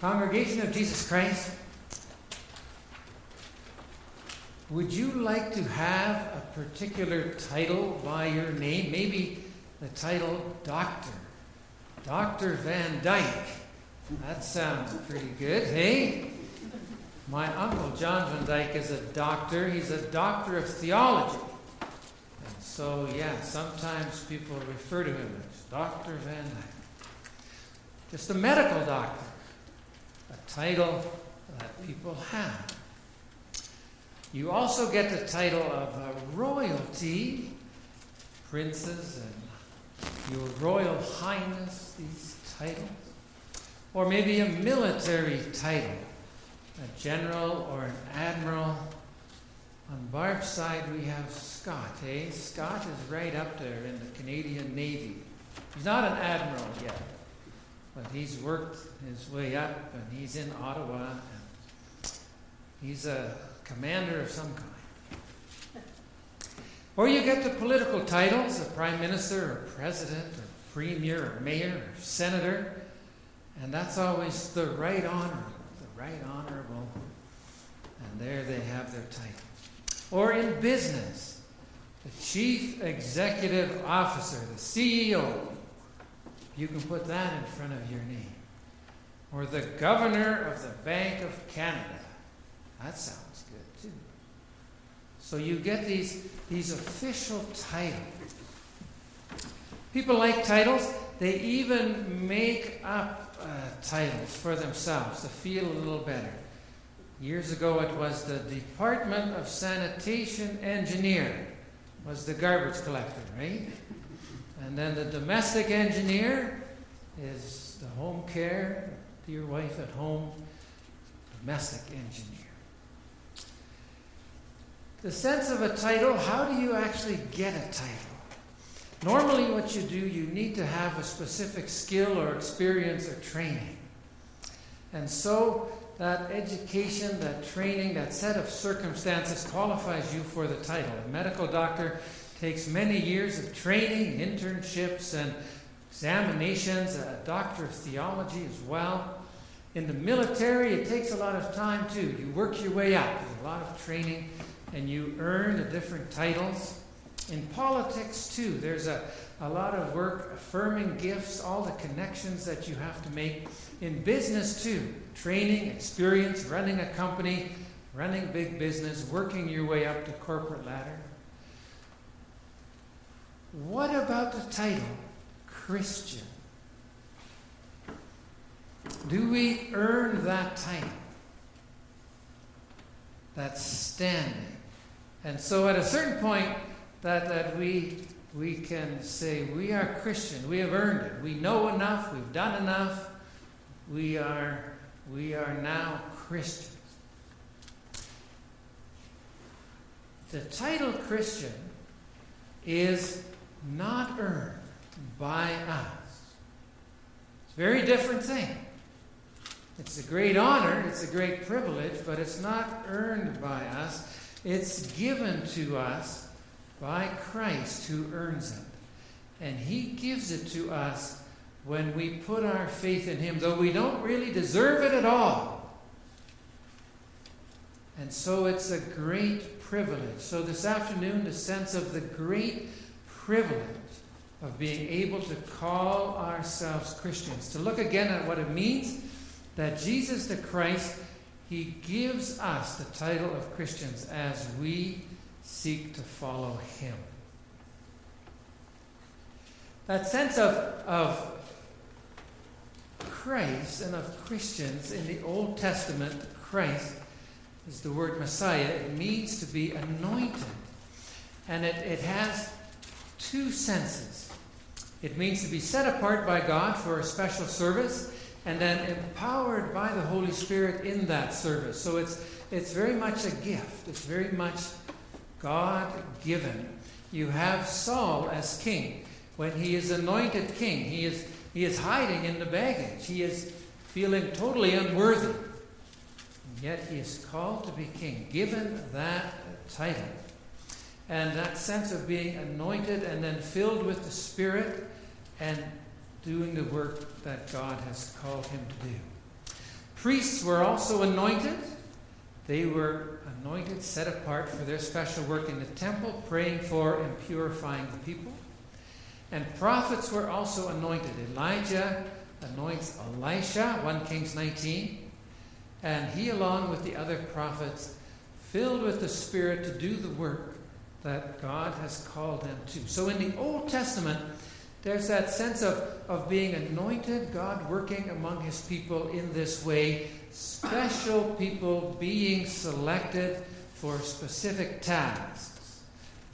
Congregation of Jesus Christ, would you like to have a particular title by your name? Maybe the title Doctor. Dr. Van Dyke. That sounds pretty good, hey? My uncle John Van Dyke is a doctor. He's a doctor of theology. And so, yeah, sometimes people refer to him as Dr. Van Dyke. Just a medical doctor a title that people have. You also get the title of royalty, princes and your royal highness, these titles. Or maybe a military title, a general or an admiral. On Barb's side, we have Scott, eh? Scott is right up there in the Canadian Navy. He's not an admiral yet, but he's worked his way up and he's in Ottawa and he's a commander of some kind. Or you get the political titles, a prime minister or president or premier or mayor or senator, and that's always the right honorable, the right honorable, and there they have their title. Or in business, the chief executive officer, the CEO, you can put that in front of your name. Or the governor of the Bank of Canada. That sounds good too. So you get these, these official titles. People like titles. They even make up uh, titles for themselves to feel a little better. Years ago, it was the Department of Sanitation Engineer was the garbage collector, right? And then the domestic engineer is the home care, dear wife at home, domestic engineer. The sense of a title, how do you actually get a title? Normally, what you do, you need to have a specific skill or experience or training. And so, that education, that training, that set of circumstances qualifies you for the title. A medical doctor takes many years of training, internships, and examinations, a doctor of theology as well. In the military, it takes a lot of time too. You work your way up, there's a lot of training, and you earn the different titles. In politics, too, there's a, a lot of work affirming gifts, all the connections that you have to make. In business, too, training, experience, running a company, running big business, working your way up the corporate ladder. What about the title Christian? Do we earn that title? That standing. And so at a certain point that, that we we can say we are Christian, we have earned it. We know enough, we've done enough. We are we are now Christians. The title Christian is not earned by us. It's a very different thing. It's a great honor, it's a great privilege, but it's not earned by us. It's given to us by Christ who earns it. And He gives it to us when we put our faith in Him, though we don't really deserve it at all. And so it's a great privilege. So this afternoon, the sense of the great privilege of being able to call ourselves Christians, to look again at what it means that Jesus the Christ, He gives us the title of Christians as we seek to follow Him. That sense of, of Christ and of Christians in the Old Testament, Christ is the word Messiah. It means to be anointed. And it, it has two senses. It means to be set apart by God for a special service and then empowered by the Holy Spirit in that service. So it's, it's very much a gift, it's very much God given. You have Saul as king. When he is anointed king, he is, he is hiding in the baggage. He is feeling totally unworthy. And yet he is called to be king, given that title. And that sense of being anointed and then filled with the Spirit and doing the work that God has called him to do. Priests were also anointed. They were anointed, set apart for their special work in the temple, praying for and purifying the people. And prophets were also anointed. Elijah anoints Elisha, 1 Kings 19. And he, along with the other prophets, filled with the Spirit to do the work that God has called them to. So in the Old Testament, there's that sense of, of being anointed, God working among his people in this way, special people being selected for specific tasks.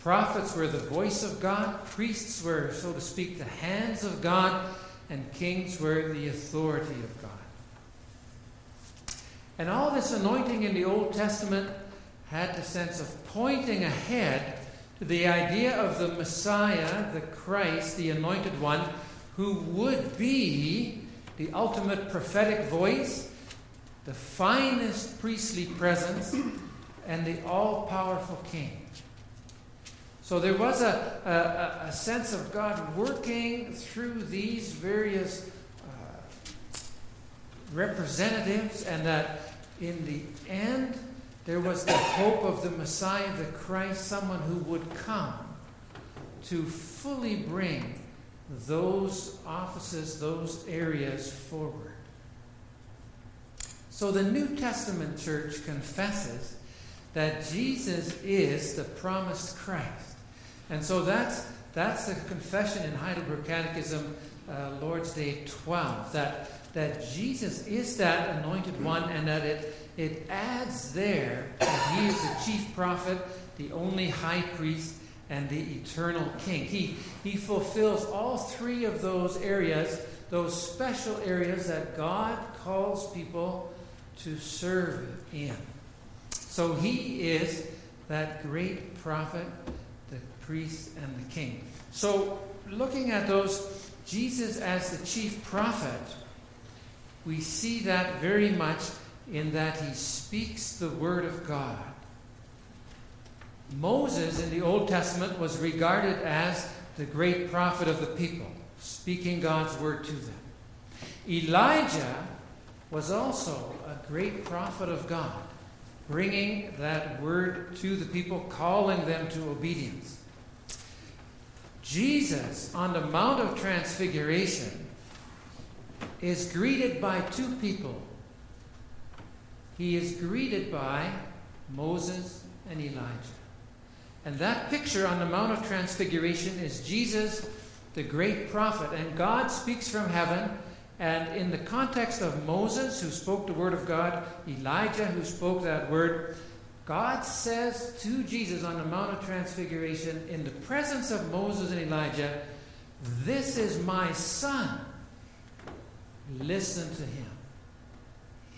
Prophets were the voice of God, priests were, so to speak, the hands of God, and kings were the authority of God. And all this anointing in the Old Testament had the sense of pointing ahead the idea of the Messiah, the Christ, the anointed one, who would be the ultimate prophetic voice, the finest priestly presence, and the all powerful king. So there was a, a, a, sense of God working through these various uh, representatives, and that in the end, there was the hope of the Messiah, the Christ, someone who would come to fully bring those offices, those areas forward. So the New Testament church confesses that Jesus is the promised Christ. And so that's, that's the confession in Heidelberg Catechism, uh, Lord's Day 12, that, that Jesus is that anointed one and that it it adds there that he is the chief prophet, the only high priest, and the eternal king. He, he fulfills all three of those areas, those special areas that God calls people to serve in. So he is that great prophet, the priest, and the king. So, looking at those, Jesus as the chief prophet, we see that very much in that he speaks the word of God. Moses in the Old Testament was regarded as the great prophet of the people, speaking God's word to them. Elijah was also a great prophet of God, bringing that word to the people, calling them to obedience. Jesus, on the Mount of Transfiguration, is greeted by two people he is greeted by Moses and Elijah. And that picture on the Mount of Transfiguration is Jesus, the great prophet. And God speaks from heaven. And in the context of Moses, who spoke the word of God, Elijah, who spoke that word, God says to Jesus on the Mount of Transfiguration, in the presence of Moses and Elijah, This is my son. Listen to him.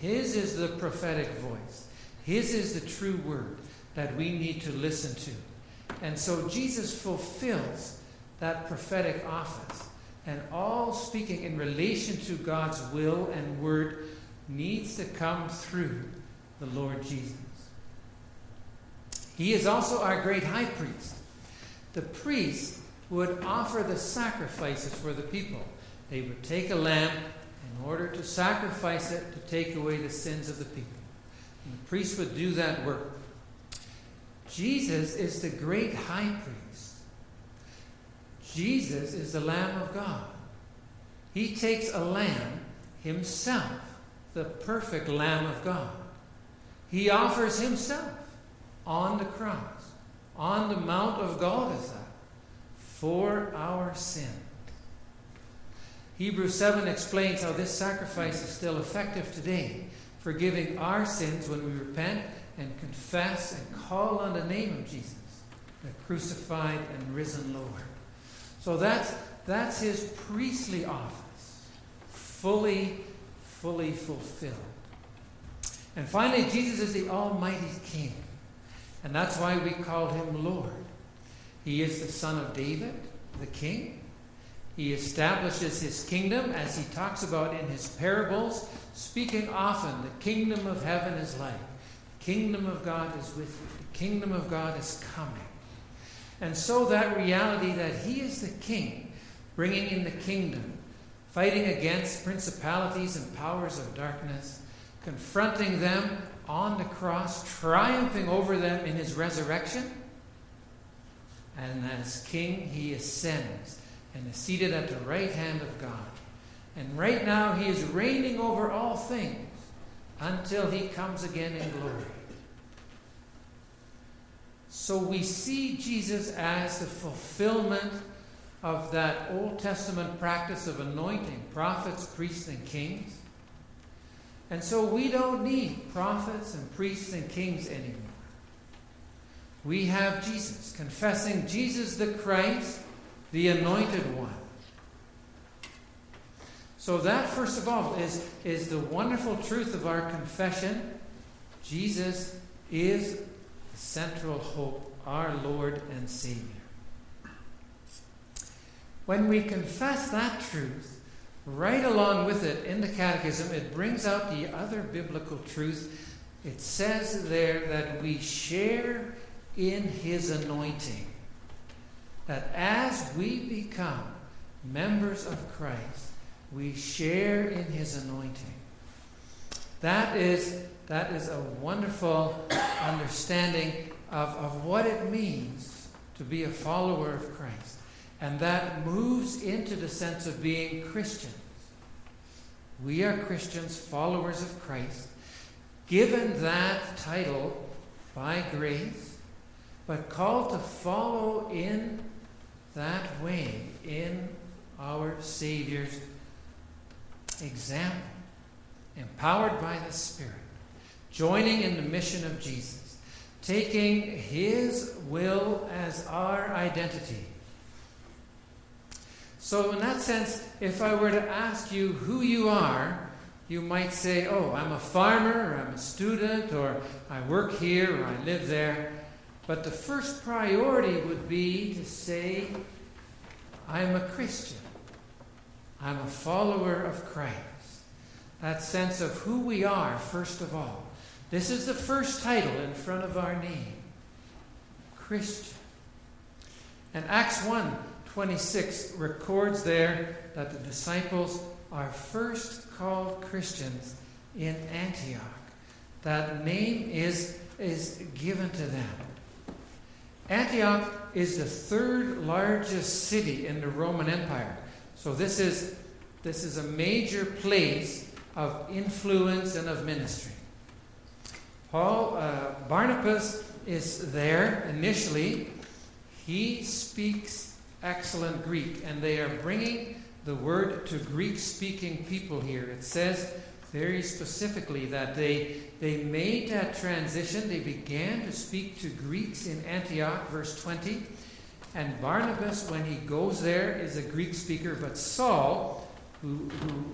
His is the prophetic voice. His is the true word that we need to listen to. And so Jesus fulfills that prophetic office. And all speaking in relation to God's will and word needs to come through the Lord Jesus. He is also our great high priest. The priest would offer the sacrifices for the people. They would take a lamb in order to sacrifice it to take away the sins of the people. And the priest would do that work. Jesus is the great high priest. Jesus is the Lamb of God. He takes a lamb himself, the perfect Lamb of God. He offers himself on the cross, on the Mount of Golgotha, for our sin. Hebrews 7 explains how this sacrifice is still effective today, forgiving our sins when we repent and confess and call on the name of Jesus, the crucified and risen Lord. So that's, that's his priestly office, fully, fully fulfilled. And finally, Jesus is the Almighty King. And that's why we call him Lord. He is the son of David, the king. He establishes his kingdom as he talks about in his parables, speaking often, the kingdom of heaven is like. The kingdom of God is with you. The kingdom of God is coming. And so that reality that he is the king, bringing in the kingdom, fighting against principalities and powers of darkness, confronting them on the cross, triumphing over them in his resurrection. And as king, he ascends and is seated at the right hand of God. And right now, he is reigning over all things until he comes again in glory. So we see Jesus as the fulfillment of that Old Testament practice of anointing prophets, priests, and kings. And so we don't need prophets and priests and kings anymore. We have Jesus, confessing Jesus the Christ, the anointed one. So, that, first of all, is, is the wonderful truth of our confession. Jesus is the central hope, our Lord and Savior. When we confess that truth, right along with it in the Catechism, it brings out the other biblical truth. It says there that we share in His anointing. That as we become members of Christ, we share in His anointing. That is, that is a wonderful understanding of, of what it means to be a follower of Christ. And that moves into the sense of being Christians. We are Christians, followers of Christ, given that title by grace, but called to follow in that way, in our Savior's example, empowered by the Spirit, joining in the mission of Jesus, taking His will as our identity so, in that sense, if I were to ask you who you are, you might say, Oh, I'm a farmer, or I'm a student, or I work here, or I live there. But the first priority would be to say, I'm a Christian. I'm a follower of Christ. That sense of who we are, first of all. This is the first title in front of our name Christian. And Acts 1 26 records there that the disciples are first called Christians in Antioch. That name is, is given to them. Antioch is the third largest city in the Roman Empire. So this is, this is a major place of influence and of ministry. Paul, uh, Barnabas is there initially. He speaks excellent Greek, and they are bringing the word to Greek speaking people here. It says very specifically that they, they made that transition. They began to speak to Greeks in Antioch, verse 20. And Barnabas, when he goes there, is a Greek speaker, but Saul, who, who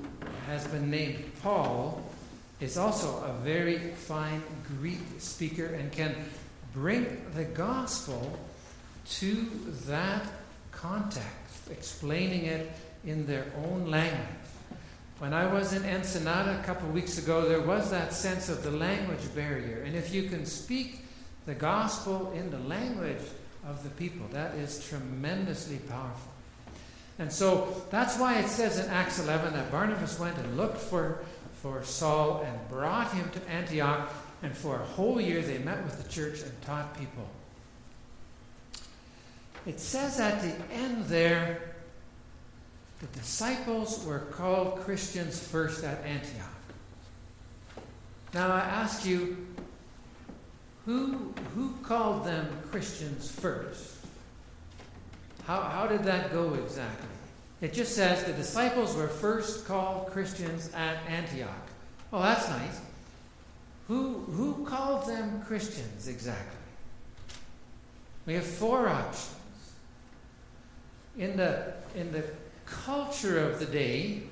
has been named Paul, is also a very fine Greek speaker and can bring the gospel to that context, explaining it in their own language. When I was in Ensenada a couple of weeks ago, there was that sense of the language barrier. And if you can speak the gospel in the language of the people, that is tremendously powerful. And so that's why it says in Acts 11 that Barnabas went and looked for, for Saul and brought him to Antioch. And for a whole year they met with the church and taught people. It says at the end there, the disciples were called Christians first at Antioch. Now I ask you, who, who called them Christians first? How, how did that go exactly? It just says the disciples were first called Christians at Antioch. Oh, that's nice. Who, who called them Christians exactly? We have four options in the, in the culture of the day,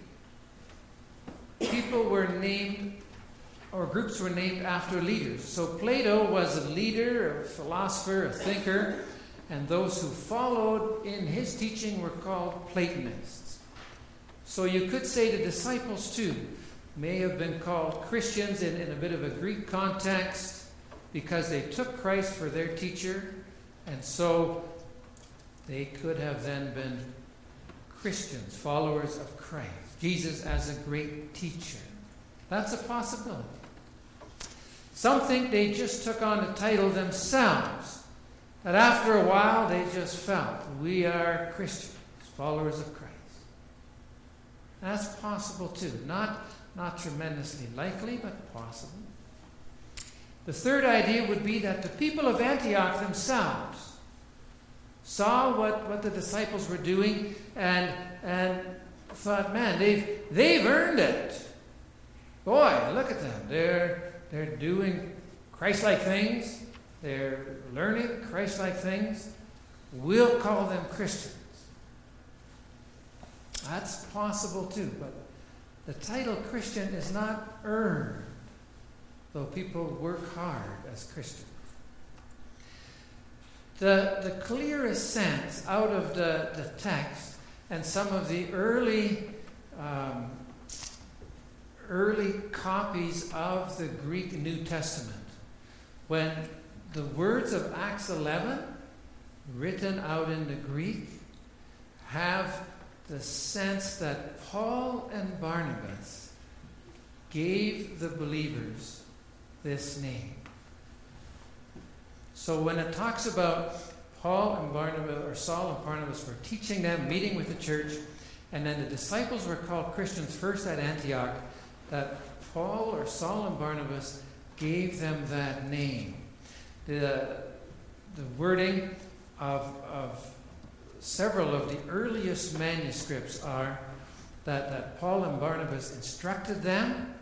people were named, or groups were named after leaders. So Plato was a leader, a philosopher, a thinker, and those who followed in his teaching were called Platonists. So you could say the disciples, too, may have been called Christians in, in a bit of a Greek context because they took Christ for their teacher, and so they could have then been Christians, followers of Christ, Jesus as a great teacher. That's a possibility. Some think they just took on the title themselves. That after a while they just felt, we are Christians, followers of Christ. That's possible too. Not, not tremendously likely, but possible. The third idea would be that the people of Antioch themselves saw what, what the disciples were doing and, and thought, man, they've, they've earned it. Boy, look at them. They're, they're doing Christ like things, they're learning Christ like things. We'll call them Christians. That's possible too, but the title Christian is not earned, though people work hard as Christians. The, the clearest sense out of the, the text and some of the early um, early copies of the Greek New Testament, when the words of Acts 11, written out in the Greek, have the sense that Paul and Barnabas gave the believers this name. So when it talks about Paul and Barnabas, or Saul and Barnabas were teaching them, meeting with the church, and then the disciples were called Christians first at Antioch, that Paul or Saul and Barnabas gave them that name. The, the wording of, of several of the earliest manuscripts are that, that Paul and Barnabas instructed them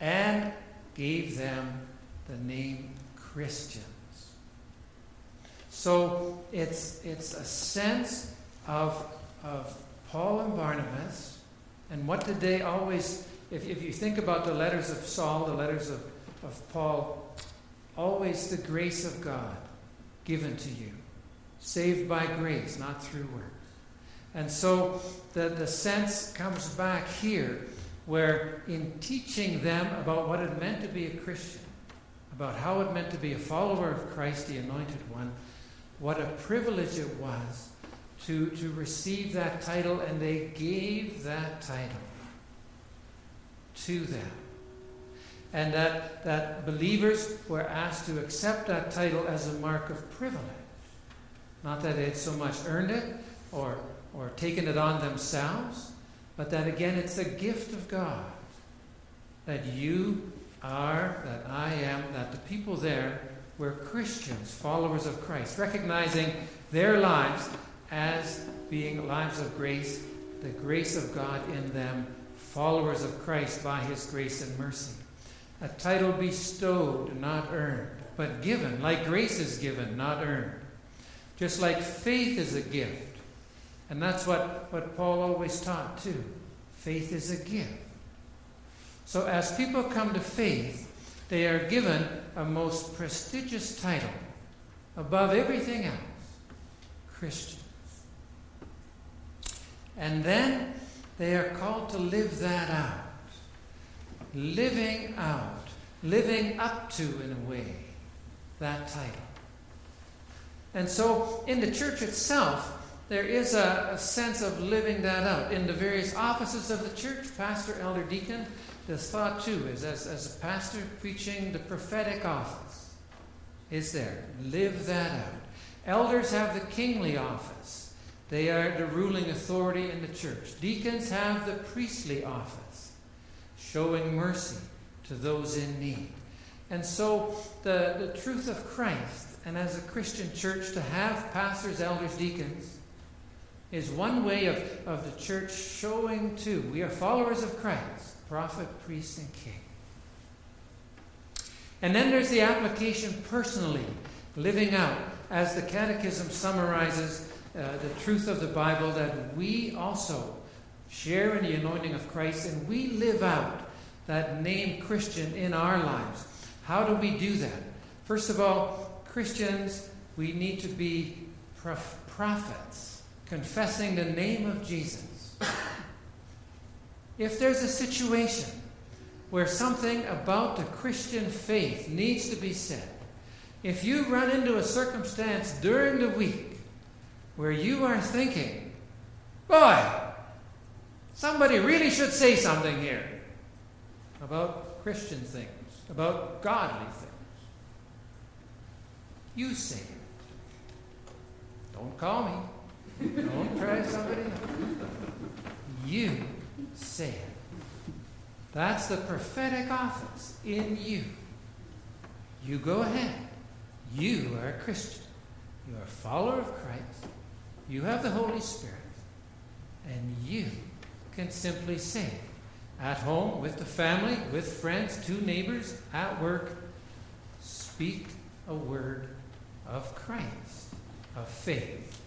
and gave them the name Christians. So it's, it's a sense of, of Paul and Barnabas, and what did they always, if, if you think about the letters of Saul, the letters of, of Paul, always the grace of God given to you saved by grace, not through works. And so the, the sense comes back here, where in teaching them about what it meant to be a Christian, about how it meant to be a follower of Christ, the Anointed One, what a privilege it was to, to receive that title, and they gave that title to them. And that, that believers were asked to accept that title as a mark of privilege. Not that they had so much earned it or, or taken it on themselves, but that again it's a gift of God. That you are, that I am, that the people there were Christians, followers of Christ, recognizing their lives as being lives of grace, the grace of God in them, followers of Christ by his grace and mercy. A title bestowed, not earned, but given, like grace is given, not earned. Just like faith is a gift. And that's what, what Paul always taught too. Faith is a gift. So as people come to faith, they are given a most prestigious title above everything else Christians. And then they are called to live that out. Living out, living up to, in a way, that title. And so, in the church itself, there is a, a, sense of living that out. In the various offices of the church, pastor, elder, deacon, the thought too is as, as a pastor preaching the prophetic office is there. Live that out. Elders have the kingly office, they are the ruling authority in the church. Deacons have the priestly office, showing mercy to those in need. And so, the, the truth of Christ and as a Christian church to have pastors, elders, deacons is one way of, of the church showing too we are followers of Christ, prophet, priest, and king. And then there's the application personally, living out, as the Catechism summarizes uh, the truth of the Bible, that we also share in the anointing of Christ and we live out that name Christian in our lives. How do we do that? First of all, Christians, we need to be prophets, confessing the name of Jesus. If there's a situation where something about the Christian faith needs to be said, if you run into a circumstance during the week where you are thinking, boy, somebody really should say something here about Christian things, about godly things. You say it. Don't call me. Don't try somebody else. You say it. That's the prophetic office in you. You go ahead. You are a Christian. You are a follower of Christ. You have the Holy Spirit. And you can simply say. At home, with the family, with friends, two neighbors, at work, speak a word of Christ, of faith.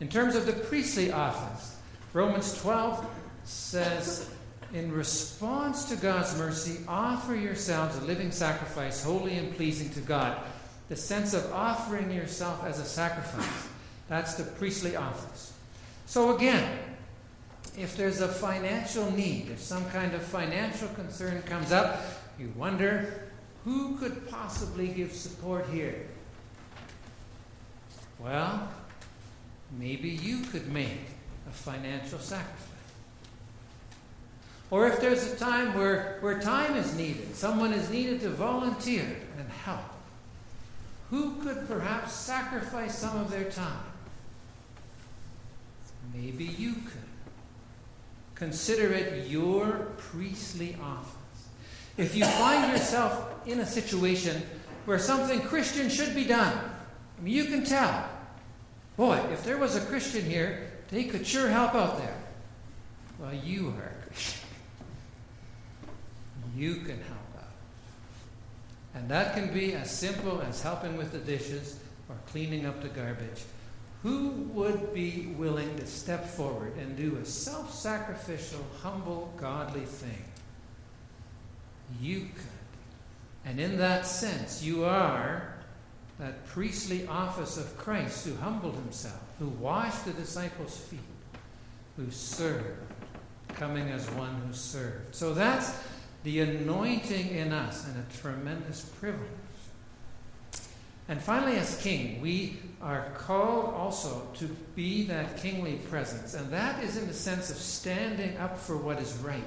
In terms of the priestly office, Romans 12 says, in response to God's mercy, offer yourselves a living sacrifice, holy and pleasing to God. The sense of offering yourself as a sacrifice. That's the priestly office. So, again, if there's a financial need, if some kind of financial concern comes up, you wonder who could possibly give support here? Well, maybe you could make a financial sacrifice. Or if there's a time where, where time is needed, someone is needed to volunteer and help, who could perhaps sacrifice some of their time? Maybe you could. Consider it your priestly office. If you find yourself in a situation where something Christian should be done, I mean, you can tell. Boy, if there was a Christian here, they could sure help out there. Well, you are a Christian. You can help out. And that can be as simple as helping with the dishes or cleaning up the garbage. Who would be willing to step forward and do a self sacrificial, humble, godly thing? You could. And in that sense, you are that priestly office of Christ who humbled himself, who washed the disciples' feet, who served, coming as one who served. So that's the anointing in us and a tremendous privilege. And finally, as king, we are called also to be that kingly presence. And that is in the sense of standing up for what is right,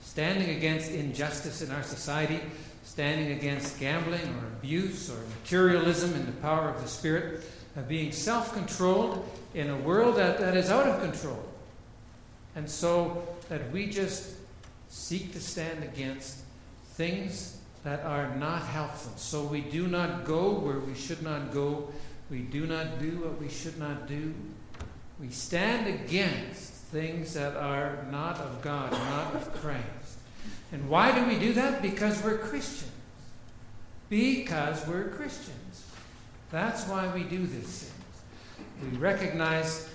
standing against injustice in our society, standing against gambling or abuse or materialism in the power of the Spirit, of being self controlled in a world that, that is out of control. And so that we just seek to stand against things that are not helpful. So we do not go where we should not go. We do not do what we should not do. We stand against things that are not of God, not of Christ. And why do we do that? Because we're Christians. Because we're Christians. That's why we do these things. We recognize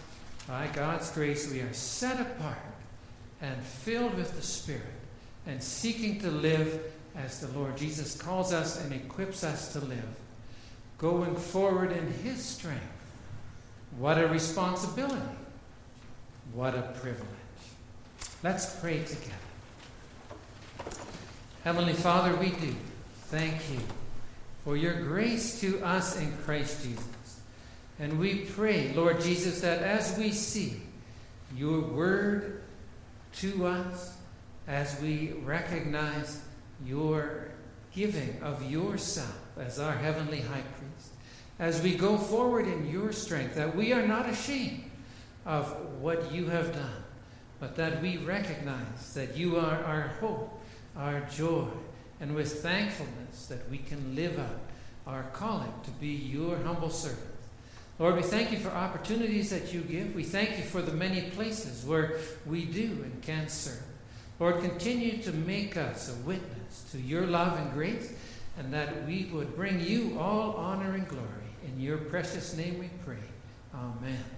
by God's grace we are set apart and filled with the Spirit and seeking to live as the Lord Jesus calls us and equips us to live, going forward in His strength. What a responsibility! What a privilege. Let's pray together. Heavenly Father, we do thank you for your grace to us in Christ Jesus. And we pray, Lord Jesus, that as we see your word to us, as we recognize your giving of yourself as our heavenly high priest, as we go forward in your strength, that we are not ashamed of what you have done, but that we recognize that you are our hope, our joy, and with thankfulness that we can live out our calling to be your humble servants. Lord, we thank you for opportunities that you give. We thank you for the many places where we do and can serve. Lord, continue to make us a witness to your love and grace, and that we would bring you all honor and glory. In your precious name we pray. Amen.